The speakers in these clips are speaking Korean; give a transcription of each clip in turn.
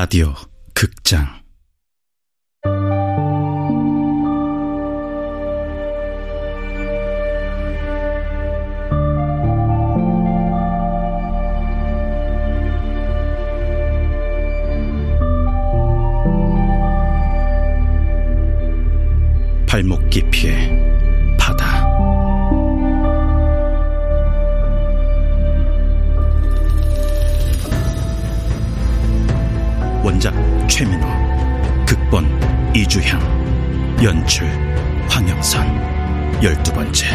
라디오 극장 최민호 극본 이주향 연출 황영선 열두 번째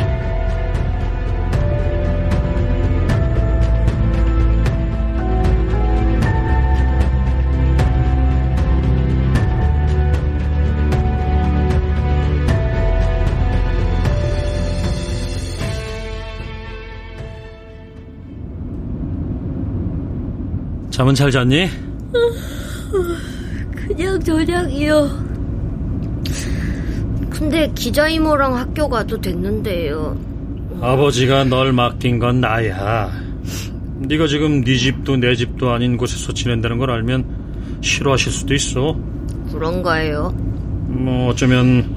잠은 잘 잤니? 저녁이요. 근데 기자 이모랑 학교 가도 됐는데요. 아버지가 널 맡긴 건 나야. 네가 지금 네 집도 내 집도 아닌 곳에서 지낸다는 걸 알면 싫어하실 수도 있어. 그런가요? 뭐 어쩌면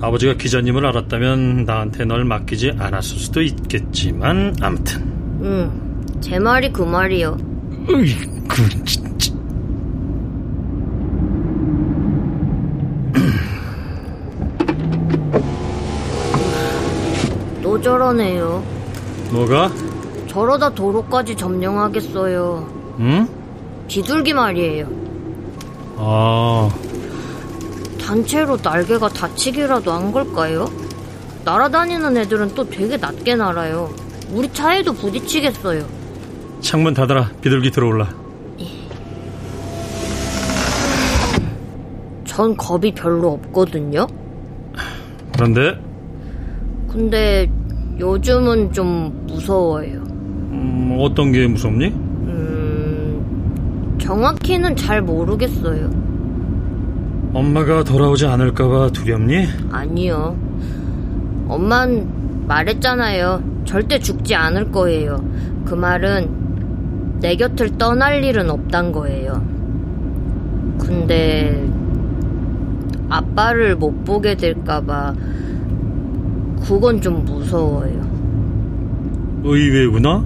아버지가 기자님을 알았다면 나한테 널 맡기지 않았을 수도 있겠지만 아무튼. 응, 제 말이 그 말이요. 으이, 그 또 저러네요. 뭐가? 저러다 도로까지 점령하겠어요. 응? 비둘기 말이에요. 아, 단체로 날개가 다치기라도 한 걸까요? 날아다니는 애들은 또 되게 낮게 날아요. 우리 차에도 부딪히겠어요. 창문 닫아라. 비둘기 들어올라. 전 겁이 별로 없거든요. 그런데 근데 요즘은 좀 무서워요. 음, 어떤 게 무섭니? 음, 정확히는 잘 모르겠어요. 엄마가 돌아오지 않을까봐 두렵니? 아니요. 엄만 말했잖아요. 절대 죽지 않을 거예요. 그 말은 내 곁을 떠날 일은 없단 거예요. 근데 아빠를 못 보게 될까봐 그건 좀 무서워요. 의외구나?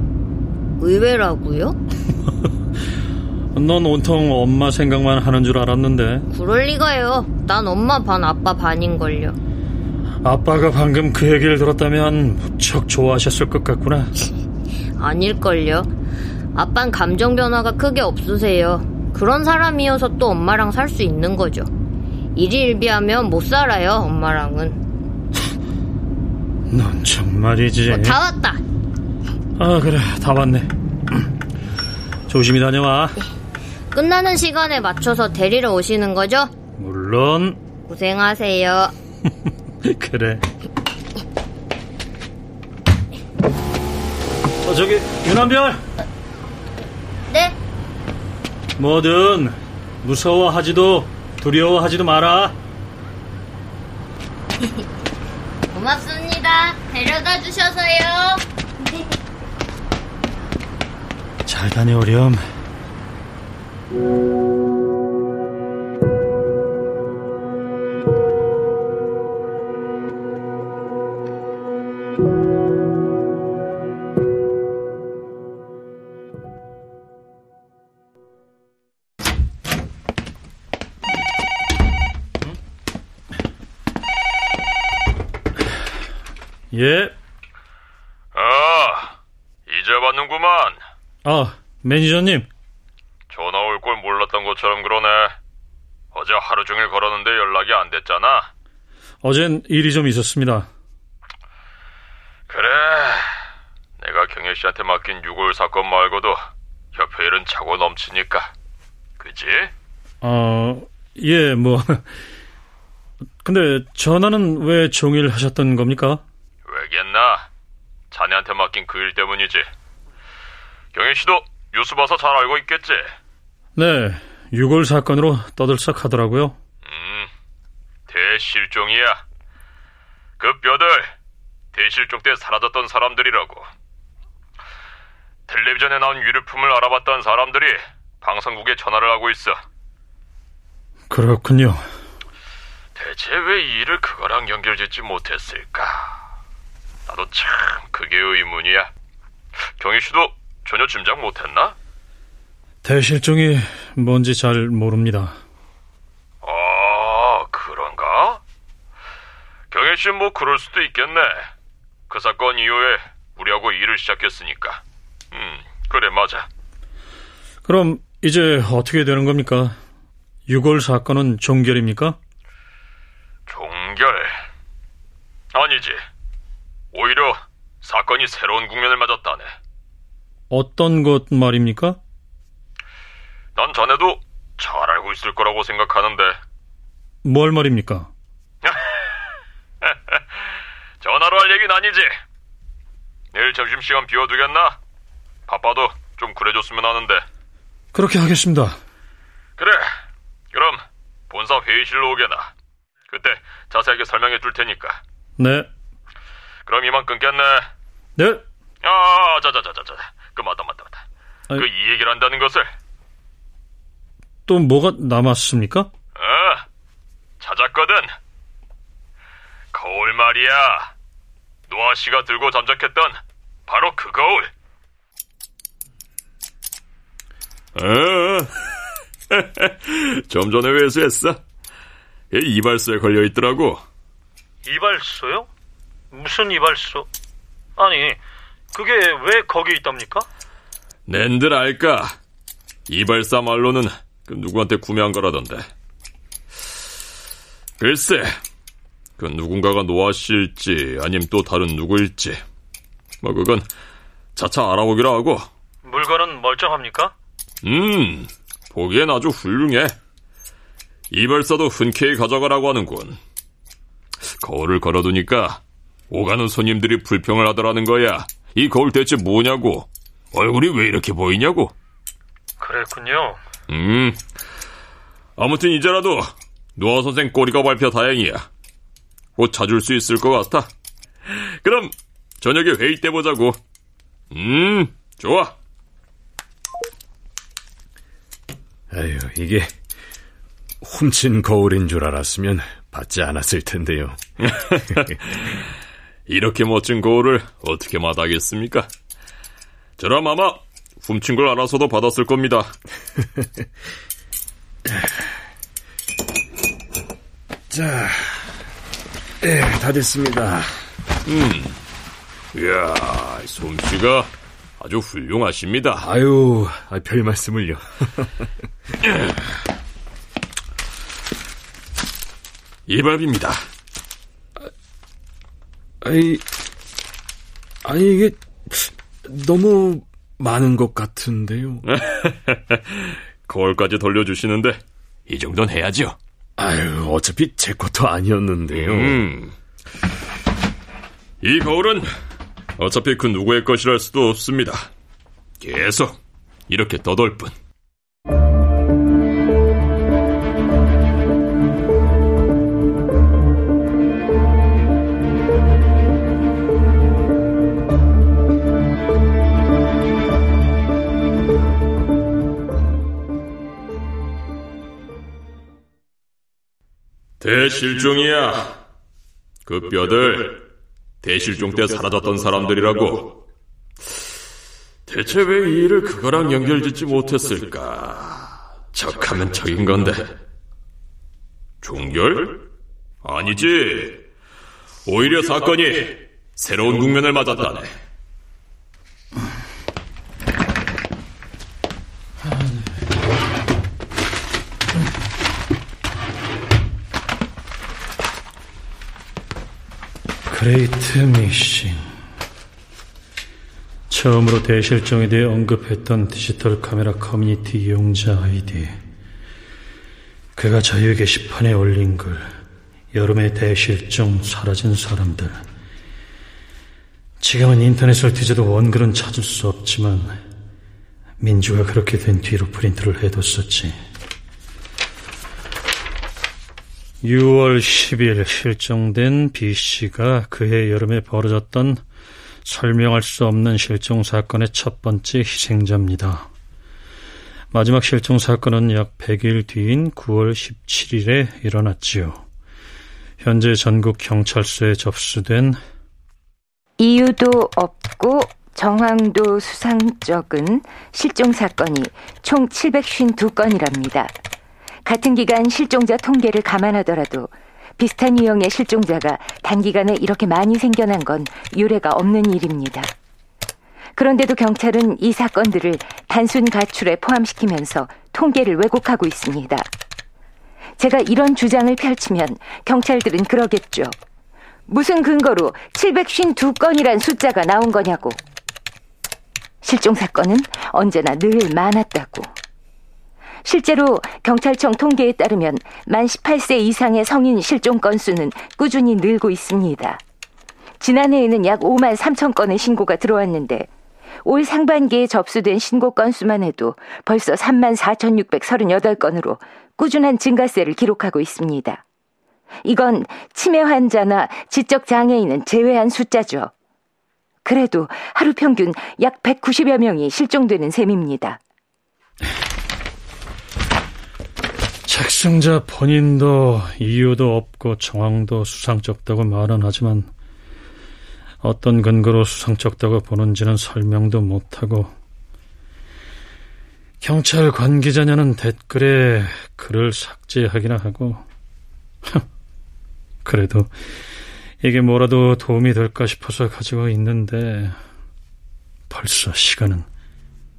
의외라고요? 넌 온통 엄마 생각만 하는 줄 알았는데 그럴 리가요. 난 엄마 반 아빠 반인걸요. 아빠가 방금 그 얘기를 들었다면 무척 좋아하셨을 것 같구나 아닐걸요. 아빤 감정 변화가 크게 없으세요. 그런 사람이어서 또 엄마랑 살 수 있는 거죠. 일희일비하면 못 살아요, 엄마랑은. 넌 정말이지 어, 다 왔다. 아 그래 다 왔네 조심히 다녀와 끝나는 시간에 맞춰서 데리러 오시는 거죠? 물론 고생하세요. 그래 어 저기 윤한별 네? 뭐든 무서워하지도 두려워하지도 마라 고맙습니다. 데려다 주셔서요. 잘 다녀오렴 예. 아, 이제 받는구만. 아, 매니저님. 전화 올 걸 몰랐던 것처럼 그러네. 어제 하루 종일 걸었는데 연락이 안 됐잖아. 어젠 일이 좀 있었습니다. 그래. 내가 경혜 씨한테 맡긴 6월 사건 말고도 협회 일은 차고 넘치니까. 그지? 어, 예, 뭐. 근데 전화는 왜 종일 하셨던 겁니까? 왜겠나? 자네한테 맡긴 그 일 때문이지. 경혜 씨도 뉴스 봐서 잘 알고 있겠지? 네, 6월 사건으로 떠들썩 하더라고요. 음, 대실종이야. 그 뼈들 대실종 때 사라졌던 사람들이라고. 텔레비전에 나온 유류품을 알아봤던 사람들이 방송국에 전화를 하고 있어. 그렇군요. 대체 왜 이 일을 그거랑 연결짓지 못했을까? 나도 참 그게 의문이야. 경희 씨도 전혀 짐작 못했나? 대실종이 뭔지 잘 모릅니다. 아, 그런가? 경혜 씨는 뭐 그럴 수도 있겠네. 그 사건 이후에 우리하고 일을 시작했으니까. 음, 그래, 맞아. 그럼 이제 어떻게 되는 겁니까? 6월 사건은 종결입니까? 종결. 아니지. 오히려 사건이 새로운 국면을 맞았다네. 어떤 것 말입니까? 난 자네도 잘 알고 있을 거라고 생각하는데. 뭘 말입니까? 전화로 할 얘기는 아니지. 내일 점심시간 비워두겠나? 바빠도 좀 그래줬으면 하는데. 그렇게 하겠습니다. 그래. 그럼 본사 회의실로 오게나. 그때 자세하게 설명해 줄 테니까. 네. 그럼 이만 끊겠네. 네. 아, 자자자자자. 그 맞다 맞다 맞다. 그 이 얘기를 한다는 것을 또 뭐가 남았습니까? 어 찾았거든. 거울 말이야. 노아 씨가 들고 잠적했던 바로 그 거울. 어. 좀 전에 회수했어. 이 이발소에 걸려 있더라고. 이발소요? 무슨 이발소? 아니, 그게 왜 거기 있답니까? 낸들 알까? 이발사 말로는 그 누구한테 구매한 거라던데. 글쎄, 그 누군가가 노아 씨일지 아님 또 다른 누구일지. 뭐 그건 차차 알아보기로 하고. 물건은 멀쩡합니까? 음, 보기엔 아주 훌륭해. 이발사도 흔쾌히 가져가라고 하는군. 거울을 걸어두니까 오가는 손님들이 불평을 하더라는 거야. 이 거울 대체 뭐냐고. 얼굴이 왜 이렇게 보이냐고. 그랬군요. 음. 아무튼 이제라도 노아 선생 꼬리가 밟혀 다행이야. 곧 찾을 수 있을 것 같아. 그럼 저녁에 회의 때 보자고. 음, 좋아. 아유, 이게 훔친 거울인 줄 알았으면 받지 않았을 텐데요. 이렇게 멋진 거울을 어떻게 마다하겠습니까? 저럼 아마 훔친 걸 알아서도 받았을 겁니다. 자, 예, 다 됐습니다. 이야, 솜씨가 아주 훌륭하십니다. 아유, 아, 별 말씀을요. 이발입니다. 아니, 아니 이게 너무 많은 것 같은데요. 거울까지 돌려주시는데 이 정도는 해야죠. 아유, 어차피 제 것도 아니었는데요. 음. 이 거울은 어차피 그 누구의 것이랄 수도 없습니다. 계속 이렇게 떠돌 뿐. 대실종이야. 그 뼈들 대실종 때 사라졌던 사람들이라고. 대체 왜 이 일을 그거랑 연결짓지 못했을까? 척하면 척인 건데. 종결? 아니지. 오히려 사건이 새로운 국면을 맞았다네. Great Missing. 처음으로 대실종에 대해 언급했던 디지털 카메라 커뮤니티 이용자 아이디. 그가 자유 게시판에 올린 글. 여름의 대실종 사라진 사람들. 지금은 인터넷을 뒤져도 원글은 찾을 수 없지만 민주가 그렇게 된 뒤로 프린트를 해뒀었지. 6월 10일 실종된 B씨가 그해 여름에 벌어졌던 설명할 수 없는 실종 사건의 첫 번째 희생자입니다. 마지막 실종 사건은 약 100일 뒤인 9월 17일에 일어났지요. 현재 전국 경찰서에 접수된 이유도 없고 정황도 수상적은 실종 사건이 총 752건이랍니다. 같은 기간 실종자 통계를 감안하더라도 비슷한 유형의 실종자가 단기간에 이렇게 많이 생겨난 건 유례가 없는 일입니다. 그런데도 경찰은 이 사건들을 단순 가출에 포함시키면서 통계를 왜곡하고 있습니다. 제가 이런 주장을 펼치면 경찰들은 그러겠죠. 무슨 근거로 752건이란 숫자가 나온 거냐고. 실종 사건은 언제나 늘 많았다고. 실제로 경찰청 통계에 따르면 만 18세 이상의 성인 실종 건수는 꾸준히 늘고 있습니다. 지난해에는 약 5만 3천 건의 신고가 들어왔는데 올 상반기에 접수된 신고 건수만 해도 벌써 3만 4,638건으로 꾸준한 증가세를 기록하고 있습니다. 이건 치매 환자나 지적 장애인은 제외한 숫자죠. 그래도 하루 평균 약 190여 명이 실종되는 셈입니다. 책승자 본인도 이유도 없고 정황도 수상쩍다고 말은 하지만 어떤 근거로 수상쩍다고 보는지는 설명도 못하고 경찰 관계자냐는 댓글에 글을 삭제하기나 하고 그래도 이게 뭐라도 도움이 될까 싶어서 가지고 있는데 벌써 시간은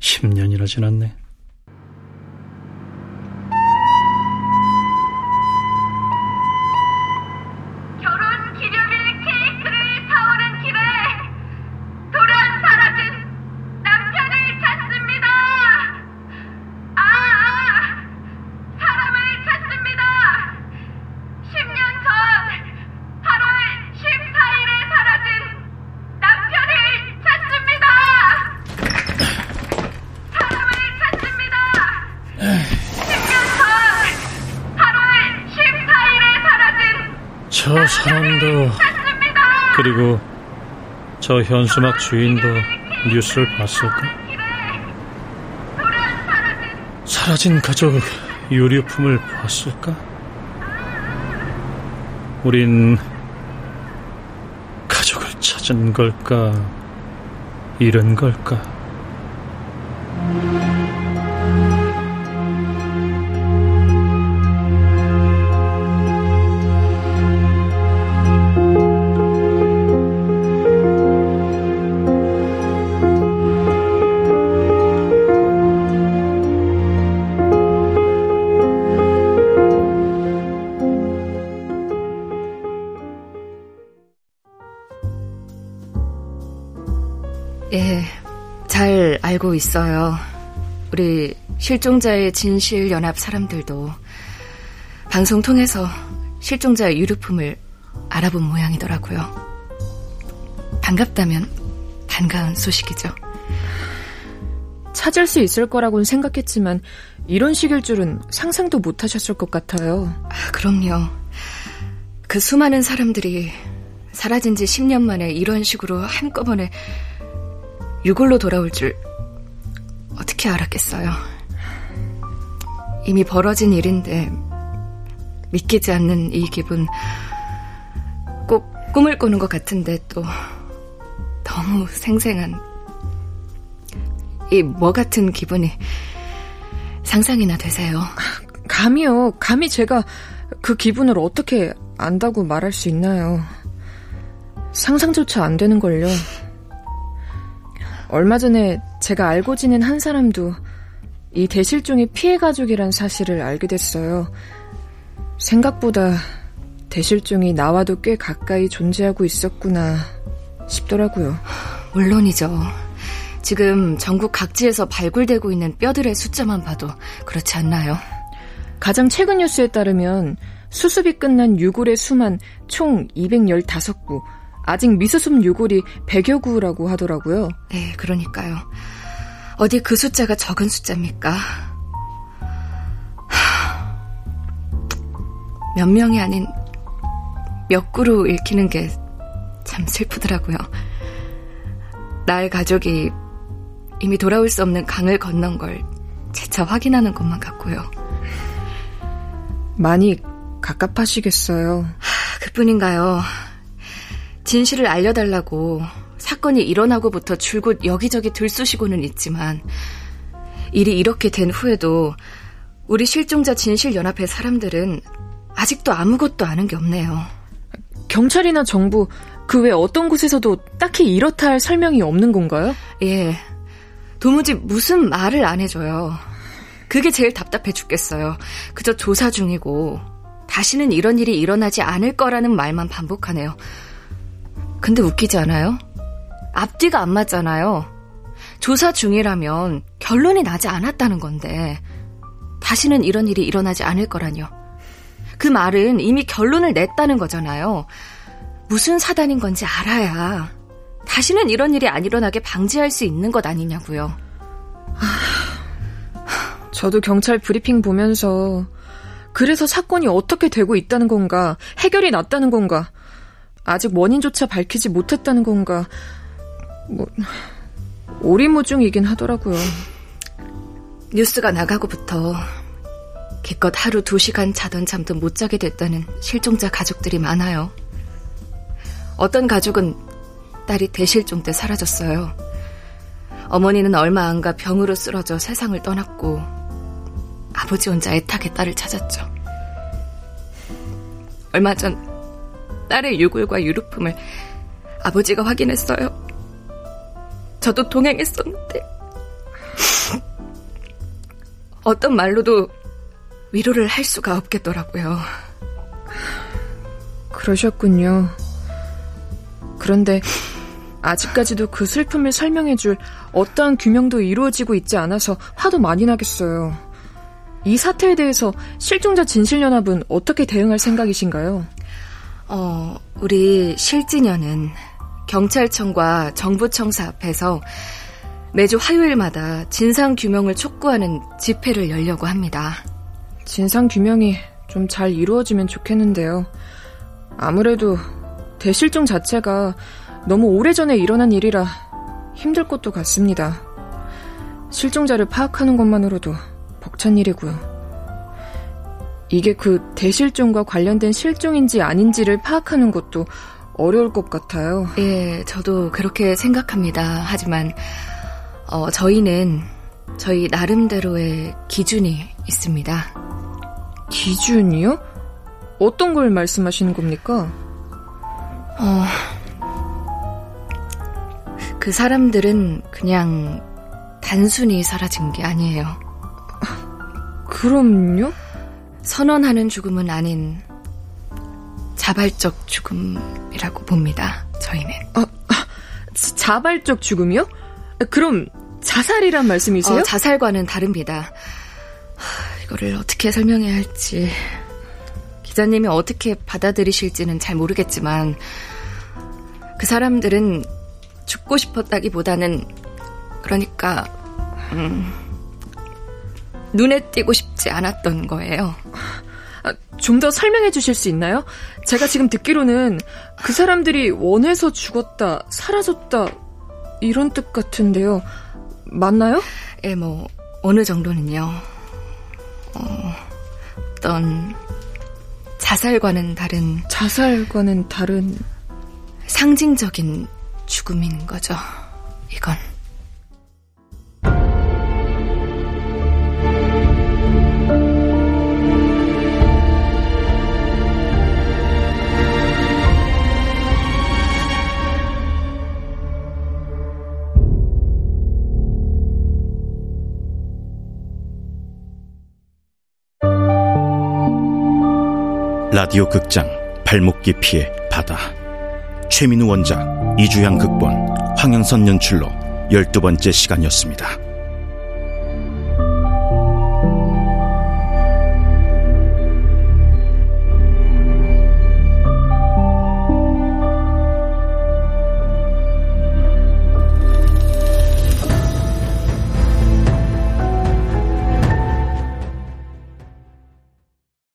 10년이나 지났네. 저 사람도 그리고 저 현수막 주인도 뉴스를 봤을까? 사라진 가족 유류품을 봤을까? 우린 가족을 찾은 걸까? 잃은 걸까? 알고 있어요. 우리 실종자의 진실 연합 사람들도 방송 통해서 실종자의 유류품을 알아본 모양이더라고요. 반갑다면 반가운 소식이죠. 찾을 수 있을 거라고는 생각했지만 이런 식일 줄은 상상도 못 하셨을 것 같아요. 아, 그럼요. 그 수많은 사람들이 사라진 지 10년 만에 이런 식으로 한꺼번에 유골로 돌아올 줄 어떻게 알았겠어요? 이미 벌어진 일인데 믿기지 않는 이 기분 꼭 꿈을 꾸는 것 같은데 또 너무 생생한 이 뭐 같은 기분이 상상이나 되세요? 감이요. 감히 제가 그 기분을 어떻게 안다고 말할 수 있나요? 상상조차 안 되는걸요. 얼마 전에 제가 알고 지낸 한 사람도 이 대실종의 피해 가족이란 사실을 알게 됐어요. 생각보다 대실종이 나와도 꽤 가까이 존재하고 있었구나 싶더라고요. 물론이죠. 지금 전국 각지에서 발굴되고 있는 뼈들의 숫자만 봐도 그렇지 않나요? 가장 최근 뉴스에 따르면 수습이 끝난 유골의 수만 총 215구, 아직 미수습 유골이 100여 구라고 하더라고요. 네, 그러니까요. 어디 그 숫자가 적은 숫자입니까? 몇 명이 아닌 몇 구로 읽히는 게 참 슬프더라고요. 나의 가족이 이미 돌아올 수 없는 강을 건넌 걸 재차 확인하는 것만 같고요. 많이 갑갑하시겠어요. 그뿐인가요? 진실을 알려달라고 사건이 일어나고부터 줄곧 여기저기 들쑤시고는 있지만 일이 이렇게 된 후에도 우리 실종자 진실연합회 사람들은 아직도 아무것도 아는 게 없네요. 경찰이나 정부 그 외 어떤 곳에서도 딱히 이렇다 할 설명이 없는 건가요? 예. 도무지 무슨 말을 안 해줘요. 그게 제일 답답해 죽겠어요. 그저 조사 중이고 다시는 이런 일이 일어나지 않을 거라는 말만 반복하네요. 근데 웃기지 않아요? 앞뒤가 안 맞잖아요. 조사 중이라면 결론이 나지 않았다는 건데 다시는 이런 일이 일어나지 않을 거라뇨. 그 말은 이미 결론을 냈다는 거잖아요. 무슨 사단인 건지 알아야 다시는 이런 일이 안 일어나게 방지할 수 있는 것 아니냐고요. 저도 경찰 브리핑 보면서 그래서 사건이 어떻게 되고 있다는 건가, 해결이 났다는 건가, 아직 원인조차 밝히지 못했다는 건가, 뭐, 오리무중이긴 하더라고요. 뉴스가 나가고부터 기껏 하루 두 시간 자던 잠도 못 자게 됐다는 실종자 가족들이 많아요. 어떤 가족은 딸이 대실종 때 사라졌어요. 어머니는 얼마 안 가 병으로 쓰러져 세상을 떠났고 아버지 혼자 애타게 딸을 찾았죠. 얼마 전 딸의 유골과 유류품을 아버지가 확인했어요. 저도 동행했었는데 어떤 말로도 위로를 할 수가 없겠더라고요. 그러셨군요. 그런데 아직까지도 그 슬픔을 설명해줄 어떠한 규명도 이루어지고 있지 않아서 화도 많이 나겠어요. 이 사태에 대해서 실종자 진실연합은 어떻게 대응할 생각이신가요? 어, 우리 실진연은 경찰청과 정부청사 앞에서 매주 화요일마다 진상 규명을 촉구하는 집회를 열려고 합니다. 진상 규명이 좀 잘 이루어지면 좋겠는데요. 아무래도 대실종 자체가 너무 오래전에 일어난 일이라 힘들 것도 같습니다. 실종자를 파악하는 것만으로도 벅찬 일이고요. 이게 그 대실종과 관련된 실종인지 아닌지를 파악하는 것도 어려울 것 같아요. 예, 저도 그렇게 생각합니다. 하지만 어, 저희는 저희 나름대로의 기준이 있습니다. 기준이요? 어떤 걸 말씀하시는 겁니까? 어, 그 사람들은 그냥 단순히 사라진 게 아니에요. 그럼요? 선언하는 죽음은 아닌 자발적 죽음이라고 봅니다. 저희는. 아, 자발적 죽음이요? 그럼 자살이란 말씀이세요? 어, 자살과는 다릅니다. 이거를 어떻게 설명해야 할지 기자님이 어떻게 받아들이실지는 잘 모르겠지만 그 사람들은 죽고 싶었다기보다는 그러니까 음, 눈에 띄고 싶지 않았던 거예요. 아, 좀더 설명해 주실 수 있나요? 제가 지금 듣기로는 그 사람들이 원해서 죽었다, 사라졌다 이런 뜻 같은데요. 맞나요? 예, 뭐 어느 정도는요. 어, 어떤 자살과는 다른 자살과는 다른 상징적인 죽음인 거죠. 이건. 라디오 극장 발목 깊이의 바다 최민우 원작 이주양 극본 황영선 연출로 열두 번째 시간이었습니다.